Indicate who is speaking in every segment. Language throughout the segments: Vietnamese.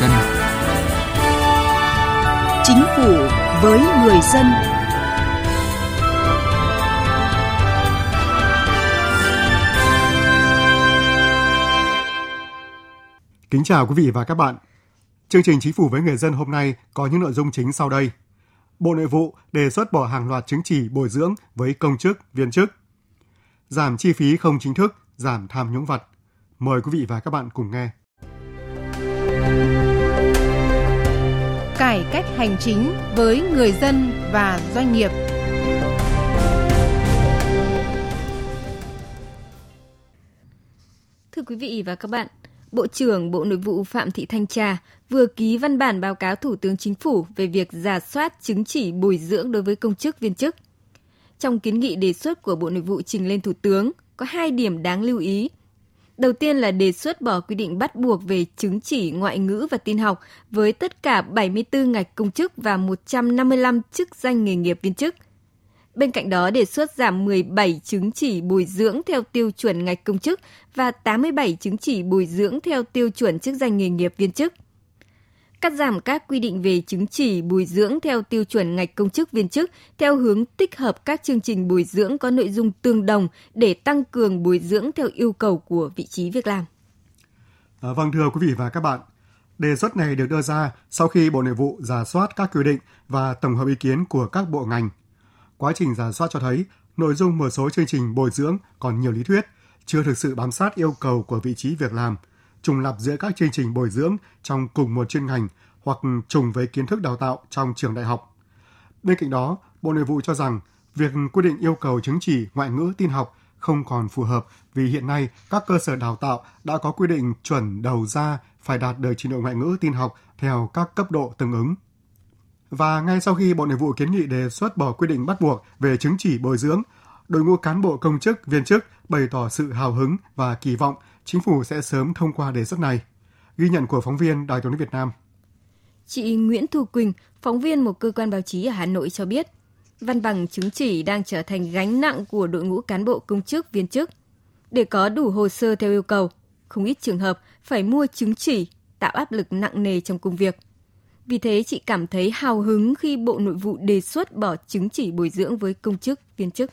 Speaker 1: dân.
Speaker 2: Chính phủ với người dân.
Speaker 3: Kính chào quý vị và các bạn. Chương trình Chính phủ với người dân hôm nay có những nội dung chính sau đây. Bộ Nội vụ đề xuất bỏ hàng loạt chứng chỉ bồi dưỡng với công chức, viên chức. Giảm chi phí không chính thức, giảm tham nhũng vật. Mời quý vị và các bạn cùng nghe.
Speaker 2: Cải cách hành chính với người dân và doanh nghiệp.
Speaker 4: Thưa quý vị và các bạn, Bộ trưởng Bộ Nội vụ Phạm Thị Thanh Trà vừa ký văn bản báo cáo Thủ tướng Chính phủ về việc giả soát chứng chỉ bồi dưỡng đối với công chức viên chức. Trong kiến nghị đề xuất của Bộ Nội vụ trình lên Thủ tướng, có hai điểm đáng lưu ý. Đầu tiên là đề xuất bỏ quy định bắt buộc về chứng chỉ ngoại ngữ và tin học với tất cả 74 ngạch công chức và 155 chức danh nghề nghiệp viên chức – Bên cạnh đó, đề xuất giảm 17 chứng chỉ bồi dưỡng theo tiêu chuẩn ngạch công chức và 87 chứng chỉ bồi dưỡng theo tiêu chuẩn chức danh nghề nghiệp viên chức. Cắt giảm các quy định về chứng chỉ bồi dưỡng theo tiêu chuẩn ngạch công chức viên chức theo hướng tích hợp các chương trình bồi dưỡng có nội dung tương đồng để tăng cường bồi dưỡng theo yêu cầu của vị trí việc làm.
Speaker 3: À, vâng thưa quý vị và các bạn, đề xuất này được đưa ra sau khi Bộ Nội vụ giả soát các quy định và tổng hợp ý kiến của các bộ ngành Quá trình giả soát cho thấy, nội dung một số chương trình bồi dưỡng còn nhiều lý thuyết, chưa thực sự bám sát yêu cầu của vị trí việc làm, trùng lập giữa các chương trình bồi dưỡng trong cùng một chuyên ngành hoặc trùng với kiến thức đào tạo trong trường đại học. Bên cạnh đó, Bộ Nội vụ cho rằng việc quy định yêu cầu chứng chỉ ngoại ngữ tin học không còn phù hợp vì hiện nay các cơ sở đào tạo đã có quy định chuẩn đầu ra phải đạt được trình độ ngoại ngữ tin học theo các cấp độ tương ứng. Và ngay sau khi Bộ Nội vụ kiến nghị đề xuất bỏ quy định bắt buộc về chứng chỉ bồi dưỡng, đội ngũ cán bộ công chức, viên chức bày tỏ sự hào hứng và kỳ vọng chính phủ sẽ sớm thông qua đề xuất này. Ghi nhận của phóng viên Đài tiếng nói Việt Nam.
Speaker 4: Chị Nguyễn Thu Quỳnh, phóng viên một cơ quan báo chí ở Hà Nội cho biết, văn bằng chứng chỉ đang trở thành gánh nặng của đội ngũ cán bộ công chức, viên chức. Để có đủ hồ sơ theo yêu cầu, không ít trường hợp phải mua chứng chỉ, tạo áp lực nặng nề trong công việc. Vì thế chị cảm thấy hào hứng khi Bộ Nội vụ đề xuất bỏ chứng chỉ bồi dưỡng với công chức, viên chức.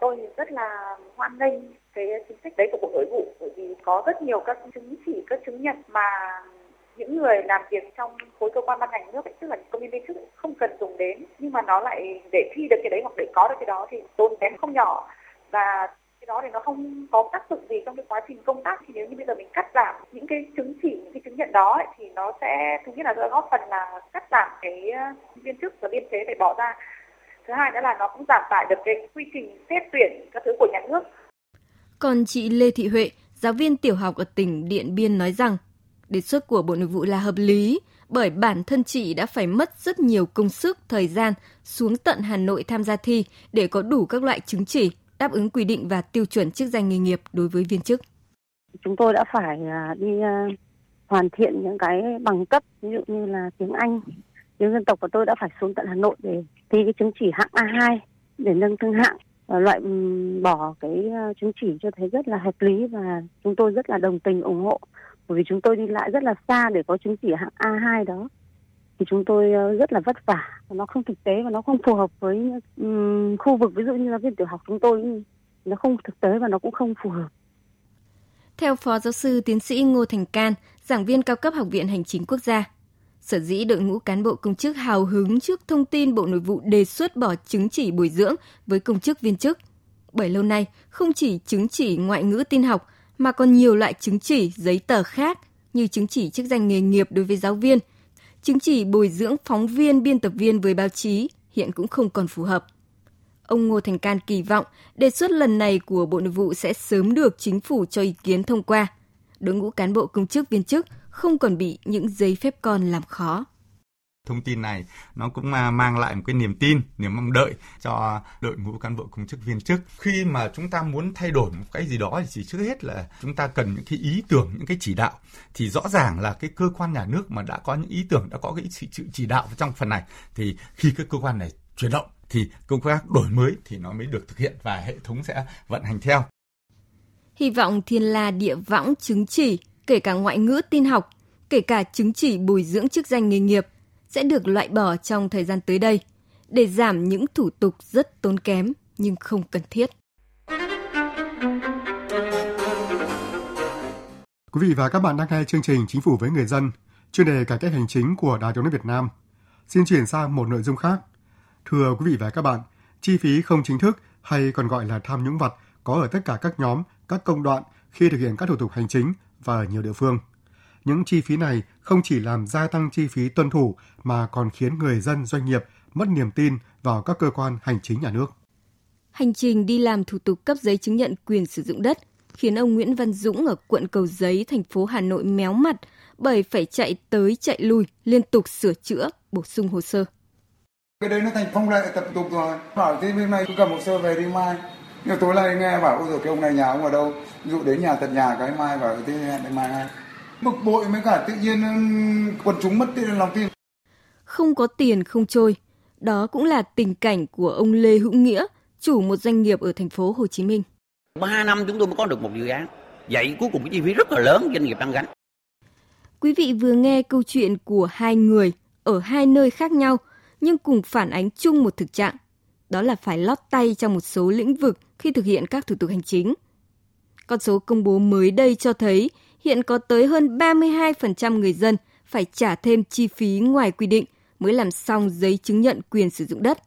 Speaker 5: Tôi rất là hoan nghênh cái chính sách đấy của Bộ Nội vụ có rất nhiều các chứng chỉ, các chứng nhận mà những người làm việc trong khối cơ quan ban ngành nước ấy, tức là công nhân viên chức không cần dùng đến nhưng mà nó lại để thi được cái đấy hoặc để có được cái đó thì tốn kém không nhỏ. Và cái đó thì nó không có tác dụng gì trong cái quá trình công tác. Thì nếu như bây giờ mình cắt giảm những cái chứng chỉ những cái chứng nhận đó ấy, thì nó sẽ thứ nhất là sẽ góp phần là cắt giảm cái ờ, viên chức và biên chế phải bỏ ra. Thứ hai nữa là nó cũng giảm tải được cái quy trình xét tuyển các thứ của nhà nước.
Speaker 4: Còn chị Lê Thị Huệ giáo viên tiểu học ở tỉnh Điện Biên nói rằng đề xuất của Bộ Nội vụ là hợp lý bởi bản thân chị đã phải mất rất nhiều công sức, thời gian xuống tận Hà Nội tham gia thi để có đủ các loại chứng chỉ đáp ứng quy định và tiêu chuẩn chức danh nghề nghiệp đối với viên chức.
Speaker 6: Chúng tôi đã phải à, đi à, hoàn thiện những cái bằng cấp ví dụ như là tiếng Anh, tiếng dân tộc của tôi đã phải xuống tận Hà Nội để thi cái chứng chỉ hạng A2 để nâng thương hạng Ờ, loại bỏ cái ờ, chứng chỉ cho thấy rất là hợp lý và chúng tôi rất là đồng tình ủng hộ. Bởi vì chúng tôi đi lại rất là xa để có chứng chỉ hạng A2 đó. Thì chúng tôi ờ, rất là vất vả và nó không thực tế và nó không phù hợp với um, khu vực. Ví dụ như là viên tiểu học chúng tôi nó không thực tế và nó cũng không phù hợp.
Speaker 4: Theo Phó Giáo sư Tiến sĩ Ngô Thành Can, giảng viên cao cấp Học viện Hành chính Quốc gia, sở dĩ đội ngũ cán bộ công chức hào hứng trước thông tin Bộ Nội vụ đề xuất bỏ chứng chỉ bồi dưỡng với công chức viên chức. Bởi lâu nay, không chỉ chứng chỉ ngoại ngữ tin học mà còn nhiều loại chứng chỉ giấy tờ khác như chứng chỉ chức danh nghề nghiệp đối với giáo viên – chứng chỉ bồi dưỡng phóng viên biên tập viên với báo chí hiện cũng không còn phù hợp. Ông Ngô Thành Can kỳ vọng đề xuất lần này của Bộ Nội vụ sẽ sớm được chính phủ cho ý kiến thông qua. Đội ngũ cán bộ công chức viên chức không còn bị những giấy phép con làm khó
Speaker 7: thông tin này nó cũng mang lại một cái niềm tin, niềm mong đợi cho đội ngũ cán bộ công chức viên chức. Khi mà chúng ta muốn thay đổi một cái gì đó thì chỉ trước hết là chúng ta cần những cái ý tưởng, những cái chỉ đạo. Thì rõ ràng là cái cơ quan nhà nước mà đã có những ý tưởng, đã có cái sự chỉ đạo trong phần này thì khi cái cơ quan này chuyển động thì công tác đổi mới thì nó mới được thực hiện và hệ thống sẽ vận hành theo.
Speaker 4: Hy vọng thiên la địa võng chứng chỉ, kể cả ngoại ngữ tin học, kể cả chứng chỉ bồi dưỡng chức danh nghề nghiệp, sẽ được loại bỏ trong thời gian tới đây để giảm những thủ tục rất tốn kém nhưng không cần thiết.
Speaker 3: Quý vị và các bạn đang nghe chương trình Chính phủ với người dân, chuyên đề cải cách hành chính của Đài tiếng nói Việt Nam. Xin chuyển sang một nội dung khác. Thưa quý vị và các bạn, chi phí không chính thức hay còn gọi là tham nhũng vặt có ở tất cả các nhóm, các công đoạn khi thực hiện các thủ tục hành chính và ở nhiều địa phương. Những chi phí này không chỉ làm gia tăng chi phí tuân thủ mà còn khiến người dân doanh nghiệp mất niềm tin vào các cơ quan hành chính nhà nước.
Speaker 4: Hành trình đi làm thủ tục cấp giấy chứng nhận quyền sử dụng đất khiến ông Nguyễn Văn Dũng ở quận Cầu Giấy, thành phố Hà Nội méo mặt bởi phải chạy tới chạy lui liên tục sửa chữa, bổ sung hồ sơ.
Speaker 1: Cái đấy nó thành phong lệ tập tục rồi. Bảo thế bên này cứ cầm hồ sơ về đi mai. Nhưng tối nay nghe bảo ôi rồi cái ông này nhà ông ở đâu? Ví dụ đến nhà tận nhà cái mai bảo thế hẹn đến mai ngay. Bực bội mới cả tự nhiên quần chúng mất tiền lòng tin.
Speaker 4: Không có tiền không trôi. Đó cũng là tình cảnh của ông Lê Hữu Nghĩa, chủ một doanh nghiệp ở thành phố Hồ Chí Minh.
Speaker 8: 3 năm chúng tôi mới có được một dự án. Vậy cuối cùng cái chi phí rất là lớn doanh nghiệp đang gánh.
Speaker 4: Quý vị vừa nghe câu chuyện của hai người ở hai nơi khác nhau nhưng cùng phản ánh chung một thực trạng. Đó là phải lót tay trong một số lĩnh vực khi thực hiện các thủ tục hành chính. Con số công bố mới đây cho thấy hiện có tới hơn 32% người dân phải trả thêm chi phí ngoài quy định mới làm xong giấy chứng nhận quyền sử dụng đất.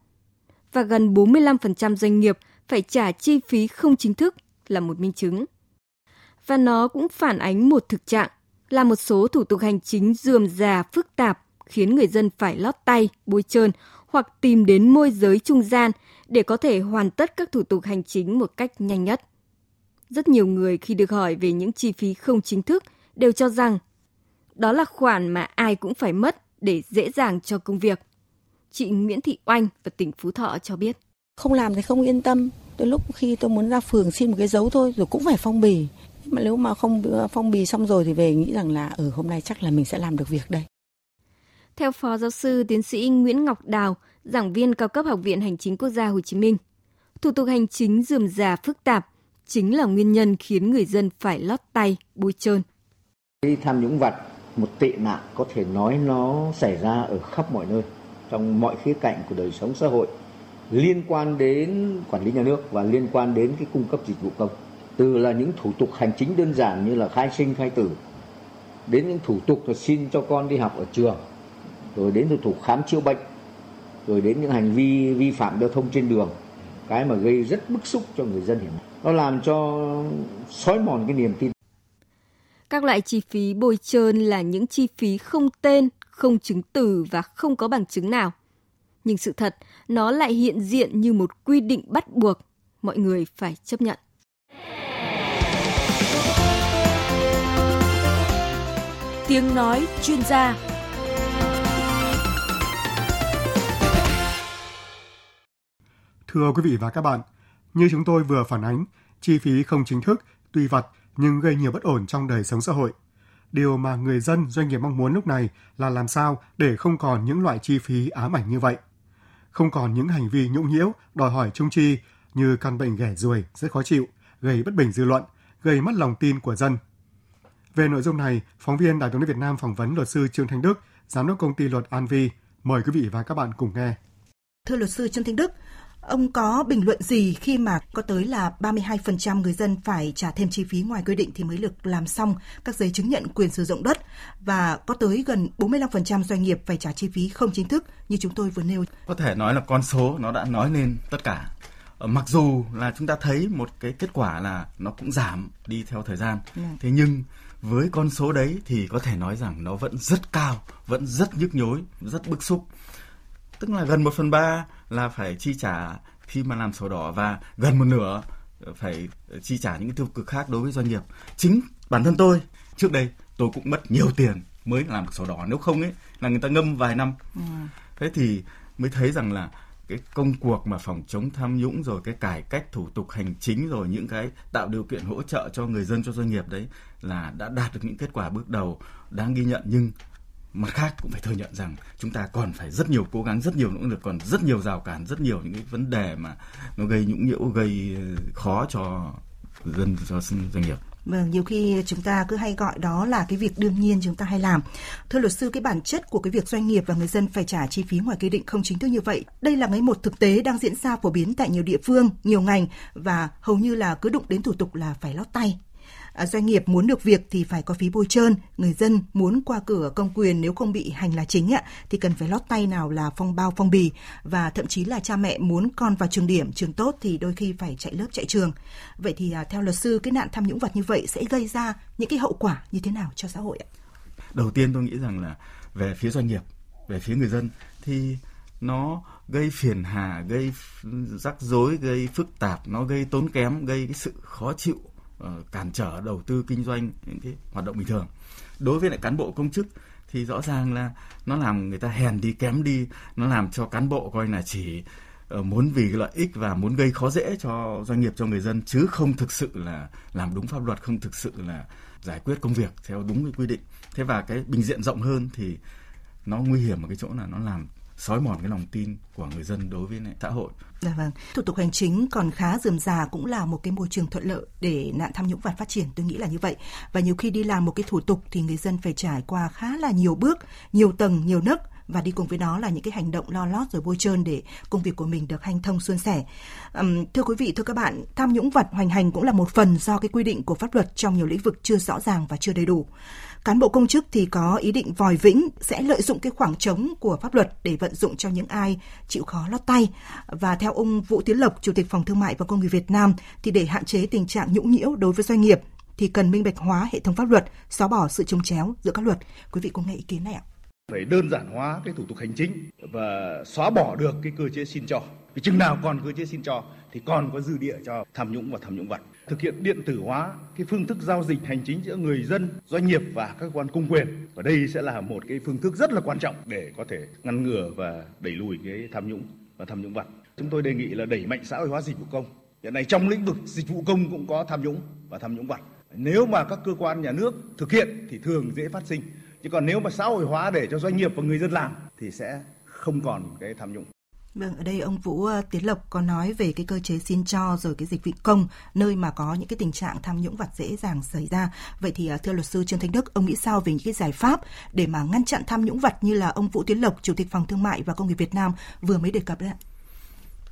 Speaker 4: Và gần 45% doanh nghiệp phải trả chi phí không chính thức là một minh chứng. Và nó cũng phản ánh một thực trạng là một số thủ tục hành chính dườm già phức tạp khiến người dân phải lót tay, bôi trơn hoặc tìm đến môi giới trung gian để có thể hoàn tất các thủ tục hành chính một cách nhanh nhất. Rất nhiều người khi được hỏi về những chi phí không chính thức đều cho rằng đó là khoản mà ai cũng phải mất để dễ dàng cho công việc. Chị Nguyễn Thị Oanh ở tỉnh Phú Thọ cho biết.
Speaker 9: Không làm thì không yên tâm. Tôi lúc khi tôi muốn ra phường xin một cái dấu thôi rồi cũng phải phong bì. Mà nếu mà không phong bì xong rồi thì về nghĩ rằng là ở ừ, hôm nay chắc là mình sẽ làm được việc đây.
Speaker 4: Theo Phó Giáo sư Tiến sĩ Nguyễn Ngọc Đào, giảng viên cao cấp Học viện Hành chính Quốc gia Hồ Chí Minh, thủ tục hành chính dườm già phức tạp chính là nguyên nhân khiến người dân phải lót tay, bôi trơn.
Speaker 10: Khi tham nhũng vặt, một tệ nạn có thể nói nó xảy ra ở khắp mọi nơi, trong mọi khía cạnh của đời sống xã hội, liên quan đến quản lý nhà nước và liên quan đến cái cung cấp dịch vụ công. Từ là những thủ tục hành chính đơn giản như là khai sinh, khai tử, đến những thủ tục là xin cho con đi học ở trường, rồi đến thủ tục khám chữa bệnh, rồi đến những hành vi vi phạm giao thông trên đường, cái mà gây rất bức xúc cho người dân hiện nay. Nó làm cho xói mòn cái niềm tin.
Speaker 4: Các loại chi phí bồi trơn là những chi phí không tên, không chứng từ và không có bằng chứng nào. Nhưng sự thật, nó lại hiện diện như một quy định bắt buộc, mọi người phải chấp nhận.
Speaker 2: Tiếng nói chuyên gia
Speaker 3: Thưa quý vị và các bạn, như chúng tôi vừa phản ánh, chi phí không chính thức, tuy vặt nhưng gây nhiều bất ổn trong đời sống xã hội. Điều mà người dân, doanh nghiệp mong muốn lúc này là làm sao để không còn những loại chi phí ám ảnh như vậy. Không còn những hành vi nhũng nhiễu, đòi hỏi trung chi như căn bệnh ghẻ ruồi rất khó chịu, gây bất bình dư luận, gây mất lòng tin của dân. Về nội dung này, phóng viên Đài tiếng nói Việt Nam phỏng vấn luật sư Trương Thanh Đức, giám đốc công ty luật An Vi. Mời quý vị và các bạn cùng nghe.
Speaker 11: Thưa luật sư Trương Thanh Đức, Ông có bình luận gì khi mà có tới là 32% người dân phải trả thêm chi phí ngoài quy định thì mới được làm xong các giấy chứng nhận quyền sử dụng đất và có tới gần 45% doanh nghiệp phải trả chi phí không chính thức như chúng tôi vừa nêu.
Speaker 12: Có thể nói là con số nó đã nói lên tất cả. Ờ, mặc dù là chúng ta thấy một cái kết quả là nó cũng giảm đi theo thời gian. Ừ. Thế nhưng với con số đấy thì có thể nói rằng nó vẫn rất cao, vẫn rất nhức nhối, rất bức xúc tức là gần một phần ba là phải chi trả khi mà làm sổ đỏ và gần một nửa phải chi trả những cái tiêu cực khác đối với doanh nghiệp. Chính bản thân tôi trước đây tôi cũng mất nhiều tiền mới làm được sổ đỏ. Nếu không ấy là người ta ngâm vài năm. Ừ. thế thì mới thấy rằng là cái công cuộc mà phòng chống tham nhũng rồi cái cải cách thủ tục hành chính rồi những cái tạo điều kiện hỗ trợ cho người dân cho doanh nghiệp đấy là đã đạt được những kết quả bước đầu đáng ghi nhận. Nhưng mặt khác cũng phải thừa nhận rằng chúng ta còn phải rất nhiều cố gắng rất nhiều nỗ lực còn rất nhiều rào cản rất nhiều những cái vấn đề mà nó gây nhũng nhiễu gây ờ, khó cho dân cho doanh nghiệp
Speaker 11: Vâng, nhiều khi chúng ta cứ hay gọi đó là cái việc đương nhiên chúng ta hay làm. Thưa luật sư, cái bản chất của cái việc doanh nghiệp và người dân phải trả chi phí ngoài quy định không chính thức như vậy, đây là cái một thực tế đang diễn ra phổ biến tại nhiều địa phương, nhiều ngành và hầu như là cứ đụng đến thủ tục là phải lót tay. À, doanh nghiệp muốn được việc thì phải có phí bôi trơn, người dân muốn qua cửa công quyền nếu không bị hành là chính ạ thì cần phải lót tay nào là phong bao phong bì và thậm chí là cha mẹ muốn con vào trường điểm, trường tốt thì đôi khi phải chạy lớp chạy trường. Vậy thì à, theo luật sư cái nạn tham nhũng vật như vậy sẽ gây ra những cái hậu quả như thế nào cho xã hội ạ?
Speaker 12: Đầu tiên tôi nghĩ rằng là về phía doanh nghiệp, về phía người dân thì nó gây phiền hà, gây rắc rối, gây phức tạp, nó gây tốn kém, gây cái sự khó chịu Ờ, cản trở đầu tư kinh doanh, những cái hoạt động bình thường. Đối với lại cán bộ công chức thì rõ ràng là nó làm người ta hèn đi, kém đi, nó làm cho cán bộ coi là chỉ ờ, muốn vì lợi ích và muốn gây khó dễ cho doanh nghiệp, cho người dân, chứ không thực sự là làm đúng pháp luật, không thực sự là giải quyết công việc theo đúng cái quy định. Thế và cái bình diện rộng hơn thì nó nguy hiểm ở cái chỗ là nó làm xói mòn cái lòng tin của người dân đối với xã hội.
Speaker 11: Dạ vâng. Thủ tục hành chính còn khá dườm già cũng là một cái môi trường thuận lợi để nạn tham nhũng vặt phát triển, tôi nghĩ là như vậy. Và nhiều khi đi làm một cái thủ tục thì người dân phải trải qua khá là nhiều bước, nhiều tầng, nhiều nấc và đi cùng với đó là những cái hành động lo lót rồi bôi trơn để công việc của mình được hanh thông suôn sẻ. Thưa quý vị, thưa các bạn, tham nhũng vật hoành hành cũng là một phần do cái quy định của pháp luật trong nhiều lĩnh vực chưa rõ ràng và chưa đầy đủ. Cán bộ công chức thì có ý định vòi vĩnh sẽ lợi dụng cái khoảng trống của pháp luật để vận dụng cho những ai chịu khó lót tay. Và theo ông Vũ Tiến Lộc, Chủ tịch Phòng Thương mại và Công nghiệp Việt Nam, thì để hạn chế tình trạng nhũng nhiễu đối với doanh nghiệp thì cần minh bạch hóa hệ thống pháp luật, xóa bỏ sự trông chéo giữa các luật. Quý vị có nghe ý kiến này ạ
Speaker 13: phải đơn giản hóa cái thủ tục hành chính và xóa bỏ được cái cơ chế xin cho. Vì chừng nào còn cơ chế xin cho thì còn có dư địa cho tham nhũng và tham nhũng vật. Thực hiện điện tử hóa cái phương thức giao dịch hành chính giữa người dân, doanh nghiệp và các cơ quan công quyền. Và đây sẽ là một cái phương thức rất là quan trọng để có thể ngăn ngừa và đẩy lùi cái tham nhũng và tham nhũng vật. Chúng tôi đề nghị là đẩy mạnh xã hội hóa dịch vụ công. Hiện nay trong lĩnh vực dịch vụ công cũng có tham nhũng và tham nhũng vật. Nếu mà các cơ quan nhà nước thực hiện thì thường dễ phát sinh chứ còn nếu mà xã hội hóa để cho doanh nghiệp và người dân làm thì sẽ không còn cái tham nhũng
Speaker 11: Vâng, ở đây ông Vũ ờ, Tiến Lộc có nói về cái cơ chế xin cho rồi cái dịch vụ công nơi mà có những cái tình trạng tham nhũng vặt dễ dàng xảy ra. Vậy thì ờ, thưa luật sư Trương Thanh Đức, ông nghĩ sao về những cái giải pháp để mà ngăn chặn tham nhũng vặt như là ông Vũ Tiến Lộc, Chủ tịch Phòng Thương mại và Công nghiệp Việt Nam vừa mới đề cập đấy ạ?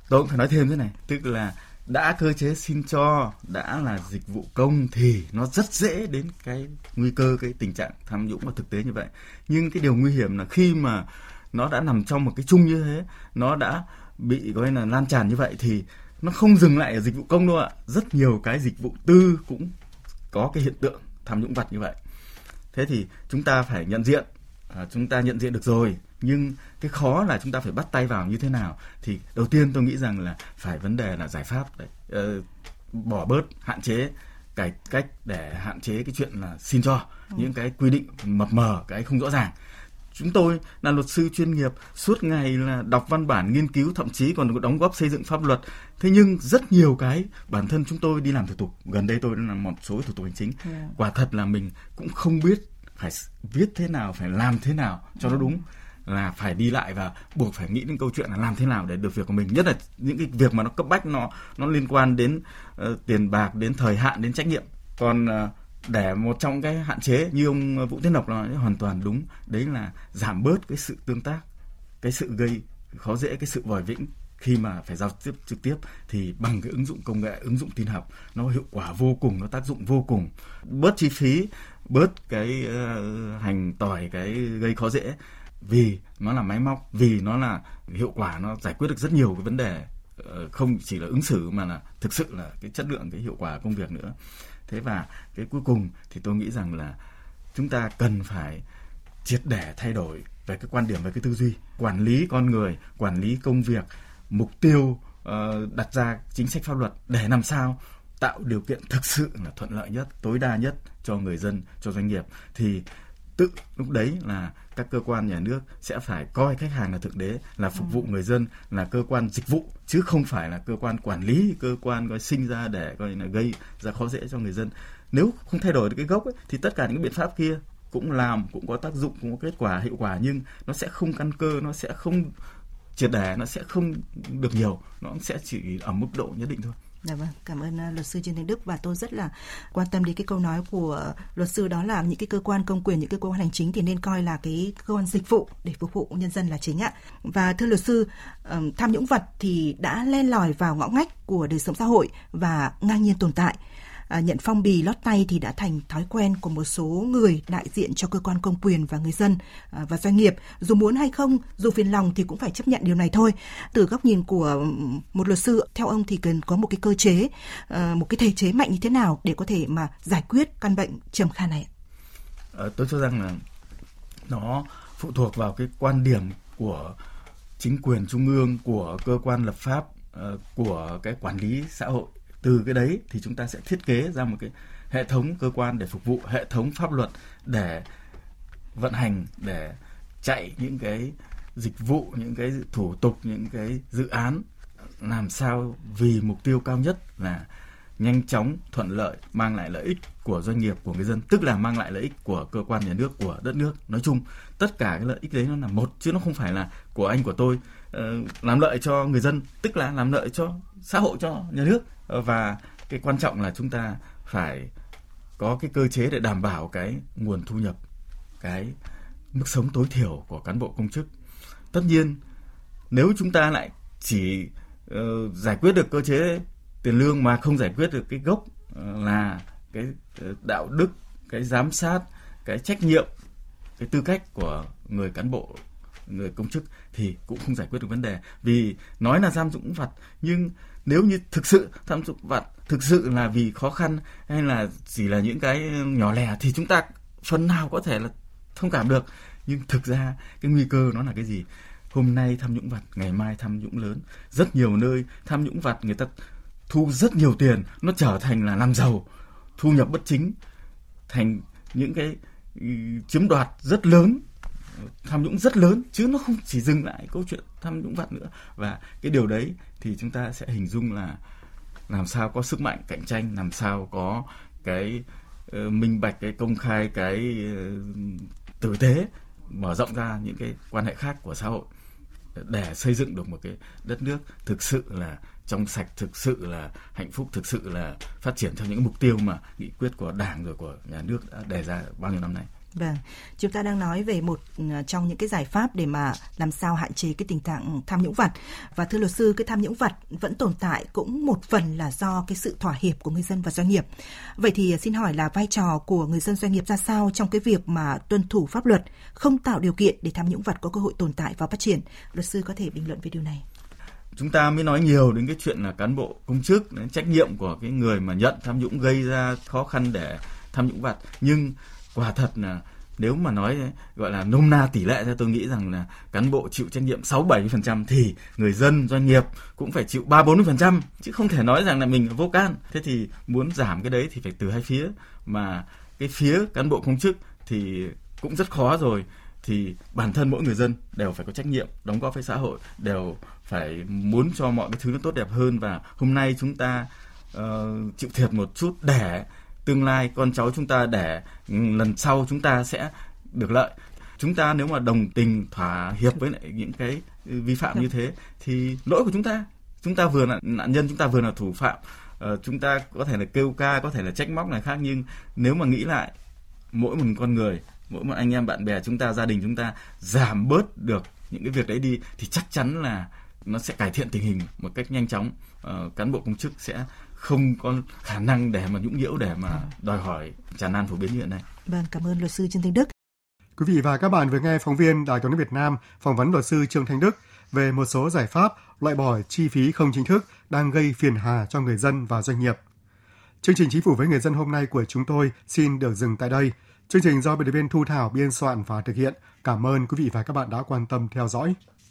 Speaker 12: Tôi cũng phải nói thêm thế này, tức là đã cơ chế xin cho đã là dịch vụ công thì nó rất dễ đến cái nguy cơ cái tình trạng tham nhũng và thực tế như vậy. Nhưng cái điều nguy hiểm là khi mà nó đã nằm trong một cái chung như thế nó đã bị gọi là lan tràn như vậy thì nó không dừng lại ở dịch vụ công đâu ạ. Rất nhiều cái dịch vụ tư cũng có cái hiện tượng tham nhũng vặt như vậy. Thế thì chúng ta phải nhận diện à, chúng ta nhận diện được rồi nhưng cái khó là chúng ta phải bắt tay vào như thế nào? Thì đầu tiên tôi nghĩ rằng là phải vấn đề là giải pháp đấy uh, bỏ bớt hạn chế cải cách để hạn chế cái chuyện là xin cho. Ừ. những cái quy định mập mờ cái không rõ ràng. Chúng tôi là luật sư chuyên nghiệp suốt ngày là đọc văn bản nghiên cứu thậm chí còn đóng góp xây dựng pháp luật. Thế nhưng rất nhiều cái bản thân chúng tôi đi làm thủ tục. Gần đây tôi đã làm một số thủ tục hành chính. Yeah. quả thật là mình cũng không biết phải viết thế nào phải làm thế nào cho nó đúng là phải đi lại và buộc phải nghĩ đến câu chuyện là làm thế nào để được việc của mình. Nhất là những cái việc mà nó cấp bách nó nó liên quan đến uh, tiền bạc đến thời hạn đến trách nhiệm. Còn uh, để một trong cái hạn chế như ông Vũ Tiến Lộc nói hoàn toàn đúng. Đấy là giảm bớt cái sự tương tác cái sự gây khó dễ cái sự vòi vĩnh. Khi mà phải giao tiếp trực tiếp thì bằng cái ứng dụng công nghệ ứng dụng tin học nó hiệu quả vô cùng nó tác dụng vô cùng. Bớt chi phí bớt cái uh, hành tỏi cái gây khó dễ vì nó là máy móc, vì nó là hiệu quả, nó giải quyết được rất nhiều cái vấn đề ờ, không chỉ là ứng xử mà là thực sự là cái chất lượng, cái hiệu quả công việc nữa. Thế và cái cuối cùng thì tôi nghĩ rằng là chúng ta cần phải triệt để thay đổi về cái quan điểm, về cái tư duy, quản lý con người, quản lý công việc, mục tiêu ờ, đặt ra chính sách pháp luật để làm sao tạo điều kiện thực sự là thuận lợi nhất, tối đa nhất cho người dân, cho doanh nghiệp. Thì tự lúc đấy là các cơ quan nhà nước sẽ phải coi khách hàng là thượng đế là phục vụ người dân là cơ quan dịch vụ chứ không phải là cơ quan quản lý cơ quan coi sinh ra để coi là gây ra khó dễ cho người dân. Nếu không thay đổi được cái gốc ấy, thì tất cả những biện pháp kia cũng làm cũng có tác dụng cũng có kết quả hiệu quả nhưng nó sẽ không căn cơ nó sẽ không triệt để nó sẽ không được nhiều nó sẽ chỉ ở mức độ nhất định thôi
Speaker 11: Dạ vâng, cảm ơn ờ, luật sư Trương Thanh Đức và tôi rất là quan tâm đến cái câu nói của luật sư đó là những cái cơ quan công quyền, những cái cơ quan hành chính thì nên coi là cái cơ quan dịch vụ để phục vụ nhân dân là chính ạ. Và thưa luật sư, tham nhũng vật thì đã len lỏi vào ngõ ngách của đời sống xã hội và ngang nhiên tồn tại à, nhận phong bì lót tay thì đã thành thói quen của một số người đại diện cho cơ quan công quyền và người dân à, và doanh nghiệp. Dù muốn hay không, dù phiền lòng thì cũng phải chấp nhận điều này thôi. Từ góc nhìn của một luật sư, theo ông thì cần có một cái cơ chế, à, một cái thể chế mạnh như thế nào để có thể mà giải quyết căn bệnh trầm kha này?
Speaker 12: À, tôi cho rằng là nó phụ thuộc vào cái quan điểm của chính quyền trung ương, của cơ quan lập pháp, ờ, của cái quản lý xã hội từ cái đấy thì chúng ta sẽ thiết kế ra một cái hệ thống cơ quan để phục vụ, hệ thống pháp luật để vận hành, để chạy những cái dịch vụ, những cái thủ tục, những cái dự án làm sao vì mục tiêu cao nhất là nhanh chóng, thuận lợi, mang lại lợi ích của doanh nghiệp, của người dân, tức là mang lại lợi ích của cơ quan nhà nước, của đất nước. Nói chung, tất cả cái lợi ích đấy nó là một, chứ nó không phải là của anh, của tôi ờ, làm lợi cho người dân, tức là làm lợi cho xã hội, cho nhà nước và cái quan trọng là chúng ta phải có cái cơ chế để đảm bảo cái nguồn thu nhập cái mức sống tối thiểu của cán bộ công chức. Tất nhiên nếu chúng ta lại chỉ uh, giải quyết được cơ chế tiền lương mà không giải quyết được cái gốc uh, là cái uh, đạo đức cái giám sát cái trách nhiệm cái tư cách của người cán bộ người công chức thì cũng không giải quyết được vấn đề. Vì nói là giam dũng phạt nhưng nếu như thực sự tham dụng vặt thực sự là vì khó khăn hay là chỉ là những cái nhỏ lẻ thì chúng ta phần nào có thể là thông cảm được. Nhưng thực ra cái nguy cơ nó là cái gì? Hôm nay tham nhũng vặt, ngày mai tham nhũng lớn. Rất nhiều nơi tham nhũng vặt người ta thu rất nhiều tiền, nó trở thành là làm giàu. Thu nhập bất chính thành những cái ừ, chiếm đoạt rất lớn tham nhũng rất lớn chứ nó không chỉ dừng lại câu chuyện tham nhũng vặt nữa. Và cái điều đấy thì chúng ta sẽ hình dung là làm sao có sức mạnh cạnh tranh làm sao có cái uh, minh bạch cái công khai cái uh, tử tế mở rộng ra những cái quan hệ khác của xã hội để xây dựng được một cái đất nước thực sự là trong sạch thực sự là hạnh phúc thực sự là phát triển theo những mục tiêu mà nghị quyết của đảng rồi của nhà nước đã đề ra bao nhiêu năm nay.
Speaker 11: Vâng, chúng ta đang nói về một ờ, trong những cái giải pháp để mà làm sao hạn chế cái tình trạng tham nhũng vặt. Và thưa luật sư, cái tham nhũng vặt vẫn tồn tại cũng một phần là do cái sự thỏa hiệp của người dân và doanh nghiệp. Vậy thì ờ, xin hỏi là vai trò của người dân doanh nghiệp ra sao trong cái việc mà tuân thủ pháp luật, không tạo điều kiện để tham nhũng vặt có cơ hội tồn tại và phát triển? Luật sư có thể bình luận về điều này
Speaker 12: chúng ta mới nói nhiều đến cái chuyện là cán bộ công chức đến trách nhiệm của cái người mà nhận tham nhũng gây ra khó khăn để tham nhũng vặt nhưng quả thật là nếu mà nói gọi là nôm na tỷ lệ thì tôi nghĩ rằng là cán bộ chịu trách nhiệm 6 70% thì người dân doanh nghiệp cũng phải chịu 3 40% chứ không thể nói rằng là mình vô can. Thế thì muốn giảm cái đấy thì phải từ hai phía. Mà cái phía cán bộ công chức thì cũng rất khó rồi. Thì bản thân mỗi người dân đều phải có trách nhiệm đóng góp với xã hội đều phải muốn cho mọi cái thứ nó tốt đẹp hơn. Và hôm nay chúng ta uh, chịu thiệt một chút để tương lai con cháu chúng ta để ừ, lần sau chúng ta sẽ được lợi. Chúng ta nếu mà đồng tình thỏa hiệp với lại những cái ừ, vi phạm như thế thì lỗi của chúng ta. Chúng ta vừa là nạn nhân chúng ta vừa là thủ phạm. Ờ, chúng ta có thể là kêu ca có thể là trách móc này khác nhưng nếu mà nghĩ lại mỗi một con người mỗi một anh em bạn bè chúng ta gia đình chúng ta giảm bớt được những cái việc đấy đi thì chắc chắn là nó sẽ cải thiện tình hình một cách nhanh chóng. Ờ, cán bộ công chức sẽ không có khả năng để mà nhũng nhiễu để mà đòi hỏi tràn lan phổ biến như hiện nay.
Speaker 11: Vâng, cảm ơn luật sư Trương Thanh Đức.
Speaker 3: Quý vị và các bạn vừa nghe phóng viên Đài Tiếng nói Việt Nam phỏng vấn luật sư Trương Thanh Đức về một số giải pháp loại bỏ chi phí không chính thức đang gây phiền hà cho người dân và doanh nghiệp. Chương trình Chính phủ với người dân hôm nay của chúng tôi xin được dừng tại đây. Chương trình do biên tập viên Thu Thảo biên soạn và thực hiện. Cảm ơn quý vị và các bạn đã quan tâm theo dõi.